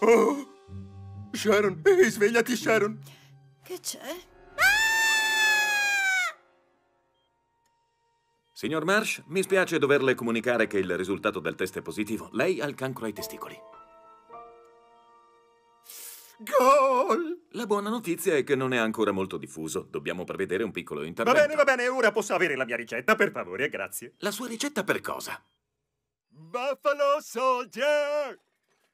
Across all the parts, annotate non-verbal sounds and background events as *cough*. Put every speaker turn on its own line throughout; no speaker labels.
Oh! Sharon, ehi, svegliati, Sharon!
Che c'è?
Signor Marsh, mi spiace doverle comunicare che il risultato del test è positivo. Lei ha il cancro ai testicoli.
Gol!
La buona notizia è che non è ancora molto diffuso. Dobbiamo prevedere un piccolo
Va
intervento.
bene, va bene, ora posso avere la mia ricetta, per favore, grazie.
La sua ricetta per cosa?
Buffalo soldier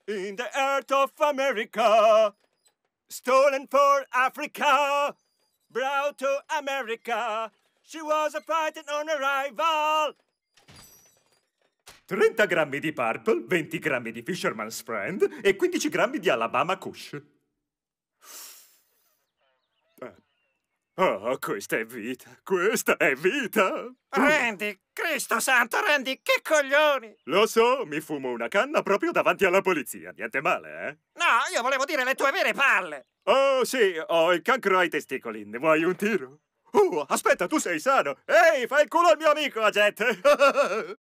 in the earth of America, stolen for Africa, brought to America. She was a fighting on arrival. 30 grammi di Purple, 20 grammi di Fisherman's Friend e 15 grammi di Alabama Kush. Oh, questa è vita, questa è vita!
Randy, Cristo santo, Randy, che coglioni!
Lo so, mi fumo una canna proprio davanti alla polizia. Niente male, eh?
No, io volevo dire le tue vere palle!
Oh, sì, ho il cancro ai testicoli. Ne vuoi un tiro? Oh, aspetta, tu sei sano! Ehi, fai il culo al mio amico, agente! *laughs*